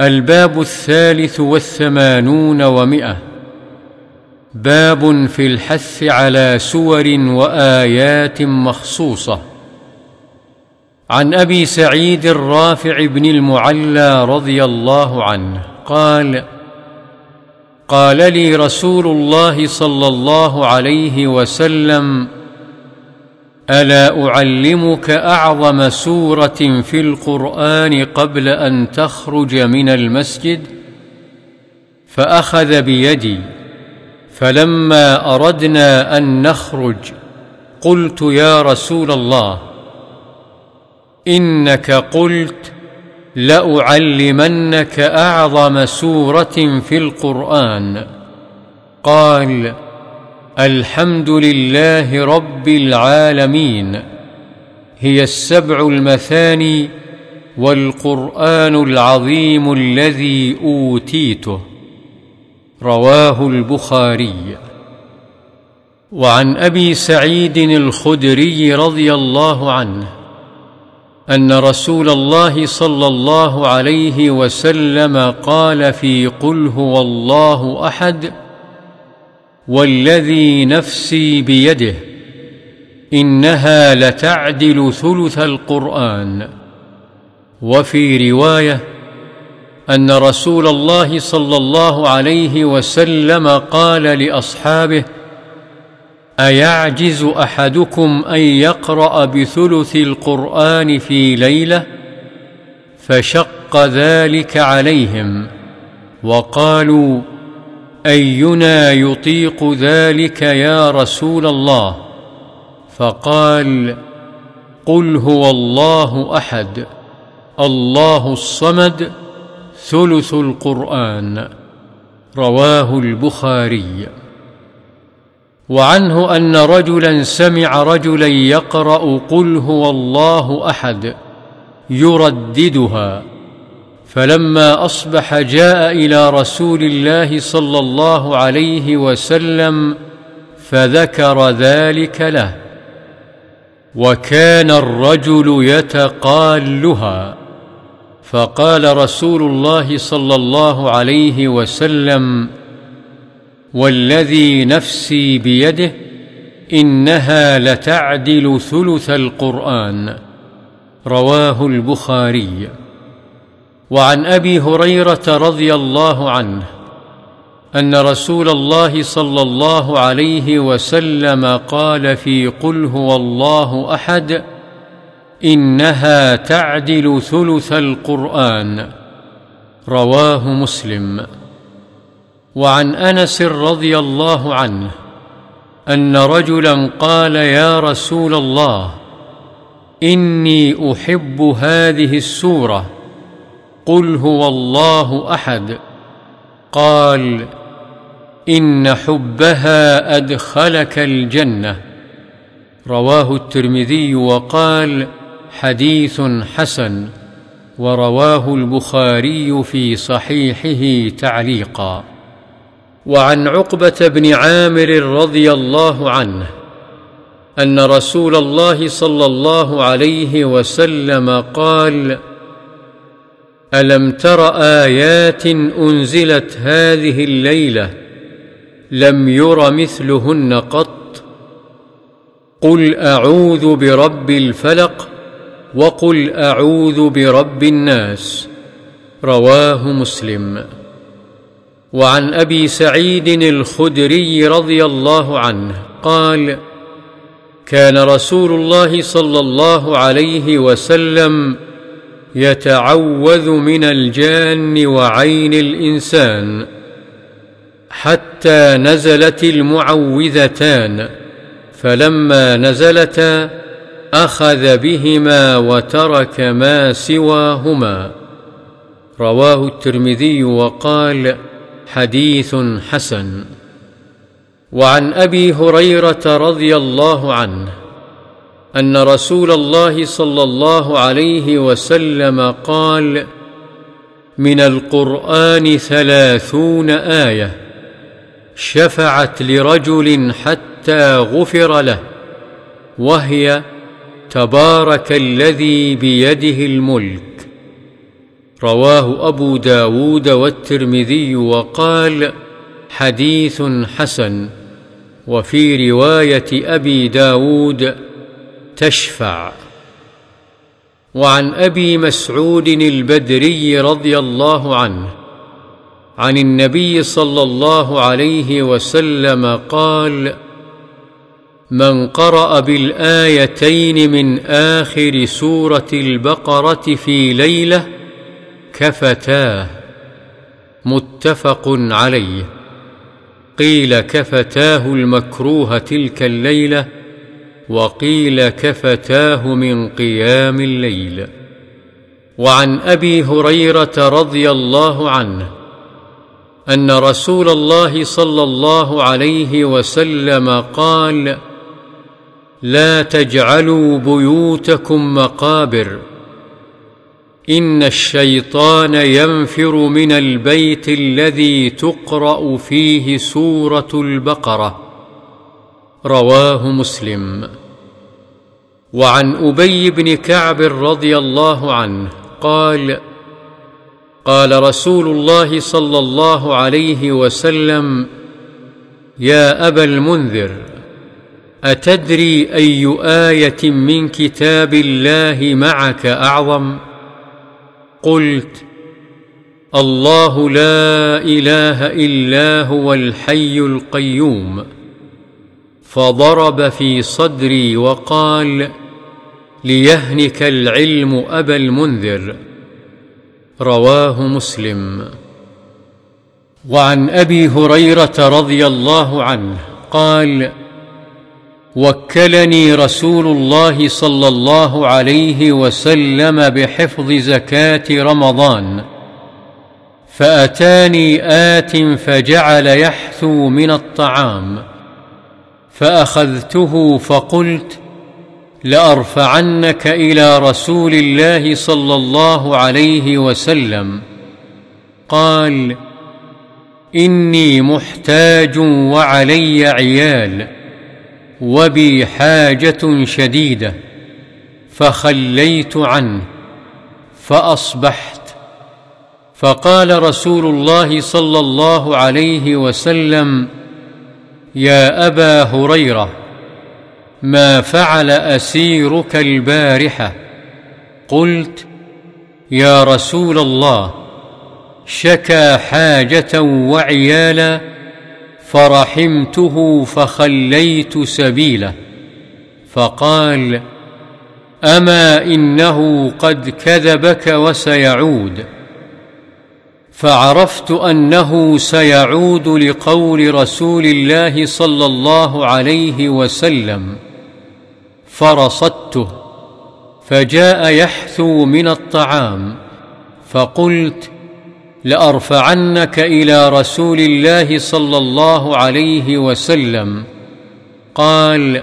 الباب الثالث والثمانون ومئة. باب في الحث على سور وآيات مخصوصة. عن أبي سعيد الرافع بن المعلى رضي الله عنه قال قال لي رسول الله صلى الله عليه وسلم ألا أعلمك أعظم سورة في القرآن قبل أن تخرج من المسجد؟ فأخذ بيدي فلما أردنا أن نخرج قلت يا رسول الله إنك قلت لأعلمنك أعظم سورة في القرآن. قال الحمد لله رب العالمين. هي السبع المثاني والقرآن العظيم الذي أوتيته. رواه البخاري. وعن أبي سعيد الخدري رضي الله عنه أن رسول الله صلى الله عليه وسلم قال في قل هو الله أحد والذي نفسي بيده إنها لتعدل ثلث القرآن. وفي رواية أن رسول الله صلى الله عليه وسلم قال لأصحابه أيعجز أحدكم أن يقرأ بثلث القرآن في ليلة؟ فشق ذلك عليهم وقالوا أينا يطيق ذلك يا رسول الله؟ فقال قل هو الله أحد الله الصمد ثلث القرآن. رواه البخاري. وعنه أن رجلا سمع رجلا يقرأ قل هو الله أحد يرددها. فلما أصبح جاء إلى رسول الله صلى الله عليه وسلم فذكر ذلك له. وكان الرجل يتقالها. فقال رسول الله صلى الله عليه وسلم والذي نفسي بيده إنها لتعدل ثلث القرآن. رواه البخاري. وعن أبي هريرة رضي الله عنه أن رسول الله صلى الله عليه وسلم قال في قل هو الله أحد إنها تعدل ثلث القرآن. رواه مسلم. وعن أنس رضي الله عنه أن رجلا قال يا رسول الله إني أحب هذه السورة قل هو الله أحد. قال إن حبها أدخلك الجنة. رواه الترمذي وقال حديث حسن ورواه البخاري في صحيحه تعليقا. وعن عقبة بن عامر رضي الله عنه أن رسول الله صلى الله عليه وسلم قال ألم تر آيات أنزلت هذه الليلة لم ير مثلهن قط؟ قل أعوذ برب الفلق وقل أعوذ برب الناس. رواه مسلم. وعن أبي سعيد الخدري رضي الله عنه قال كان رسول الله صلى الله عليه وسلم يتعوذ من الجان وعين الإنسان حتى نزلت المعوذتان فلما نزلتا أخذ بهما وترك ما سواهما. رواه الترمذي وقال حديث حسن. وعن أبي هريرة رضي الله عنه أن رسول الله صلى الله عليه وسلم قال من القرآن ثلاثون آية شفعت لرجل حتى غفر له وهي تبارك الذي بيده الملك رواه أبو داود والترمذي وقال حديث حسن وفي رواية أبي داود تشفع. وعن أبي مسعود البدري رضي الله عنه عن النبي صلى الله عليه وسلم قال من قرأ بالآيتين من آخر سورة البقرة في ليلة كفتاه. متفق عليه. قيل كفتاه المكروه تلك الليلة وقيل كفتاه من قيام الليل. وعن أبي هريرة رضي الله عنه أن رسول الله صلى الله عليه وسلم قال لا تجعلوا بيوتكم مقابر. إن الشيطان ينفر من البيت الذي تقرأ فيه سورة البقرة. رواه مسلم. وعن أبي بن كعب رضي الله عنه قال قال رسول الله صلى الله عليه وسلم يا أبا المنذر أتدري أي آية من كتاب الله معك أعظم؟ قلت الله لا إله إلا هو الحي القيوم. فضرب في صدري وقال ليهنك العلم أبا المنذر. رواه مسلم. وعن أبي هريرة رضي الله عنه قال وكلني رسول الله صلى الله عليه وسلم بحفظ زكاة رمضان فأتاني آت فجعل يحثو من الطعام. فأخذته فقلت لأرفعنك إلى رسول الله صلى الله عليه وسلم. قال إني محتاج وعلي عيال وبي حاجة شديدة فخليت عنه فأصبحت. فقال رسول الله صلى الله عليه وسلم يا أبا هريرة ما فعل أسيرك البارحة؟ قلت يا رسول الله شكى حاجة وعيالا فرحمته فخليت سبيله. فقال أما إنه قد كذبك وسيعود. فعرفت أنه سيعود لقول رسول الله صلى الله عليه وسلم فرصدته فجاء يحثو من الطعام فقلت لأرفعنك إلى رسول الله صلى الله عليه وسلم قال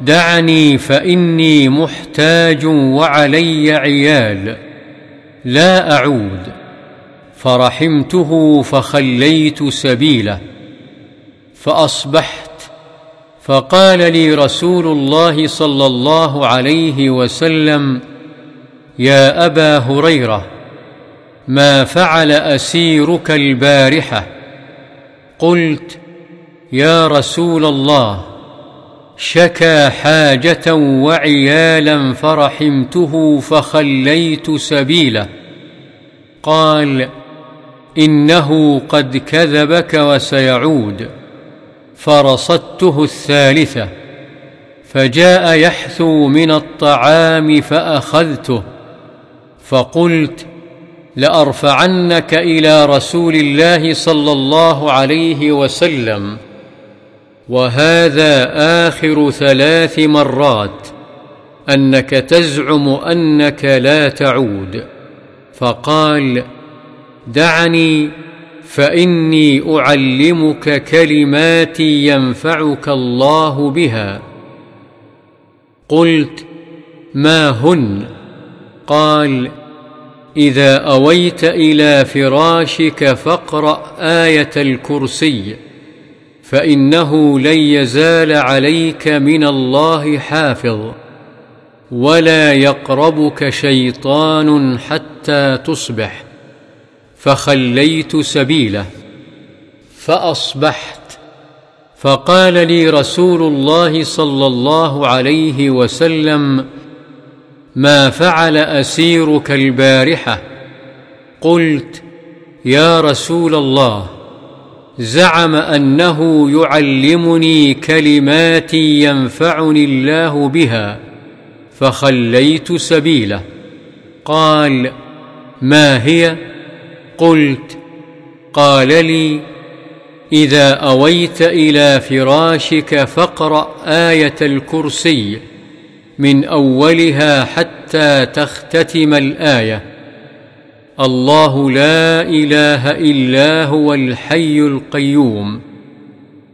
دعني فإني محتاج وعلي عيال لا أعود. فرحمته فخليت سبيله فاصبحت فقال لي رسول الله صلى الله عليه وسلم يا ابا هريره ما فعل اسيرك البارحه؟ قلت يا رسول الله شكى حاجة وعيالا فرحمته فخليت سبيله. قال إنه قد كذبك وسيعود. فرصدته الثالثة. فجاء يحثو من الطعام فأخذته. فقلت لأرفعنك إلى رسول الله صلى الله عليه وسلم. وهذا آخر ثلاث مرات. أنك تزعم أنك لا تعود. فقال دعني فإني أعلمك كلمات ينفعك الله بها. قلت ما هن؟ قال إذا أويت إلى فراشك فاقرأ آية الكرسي فإنه لن يزال عليك من الله حافظ ولا يقربك شيطان حتى تصبح. فخليت سبيله فأصبحت. فقال لي رسول الله صلى الله عليه وسلم ما فعل أسيرك البارحة؟ قلت يا رسول الله زعم أنه يعلمني كلمات ينفعني الله بها فخليت سبيله. قال ما هي؟ قلت قال لي إذا أويت إلى فراشك فاقرأ آية الكرسي من أولها حتى تختتم الآية. الله لا إله إلا هو الحي القيوم.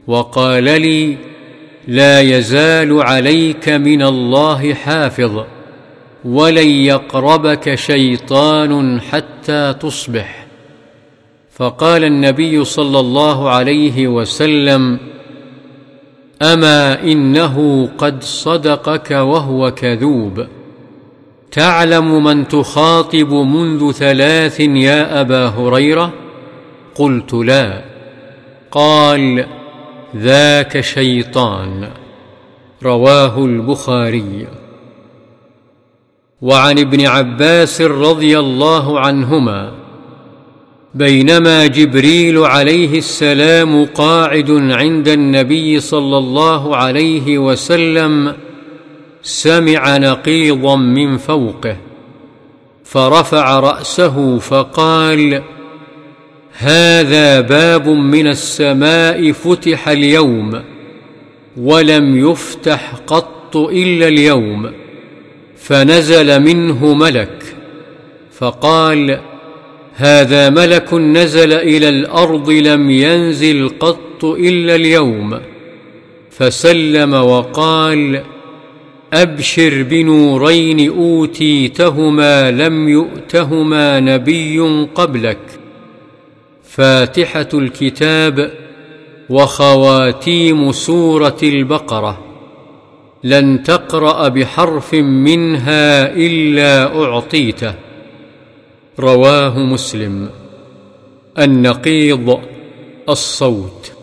وقال لي لا يزال عليك من الله حافظ ولن يقربك شيطان حتى تصبح. فقال النبي صلى الله عليه وسلم أما إنه قد صدقك وهو كذوب. تعلم من تخاطب منذ ثلاث يا أبا هريرة؟ قلت لا. قال ذاك شيطان. رواه البخاري. وعن ابن عباس رضي الله عنهما بينما جبريل عليه السلام قاعد عند النبي صلى الله عليه وسلم سمع نقيضا من فوقه فرفع رأسه فقال هذا باب من السماء فتح اليوم ولم يفتح قط إلا اليوم فنزل منه ملك فقال هذا ملك نزل إلى الأرض لم ينزل قط إلا اليوم. فسلم وقال أبشر بنورين أوتيتهما لم يؤتهما نبي قبلك. فاتحة الكتاب وخواتيم سورة البقرة. لن تقرأ بحرف منها إلا أعطيته. رواه مسلم. النقيض الصوت.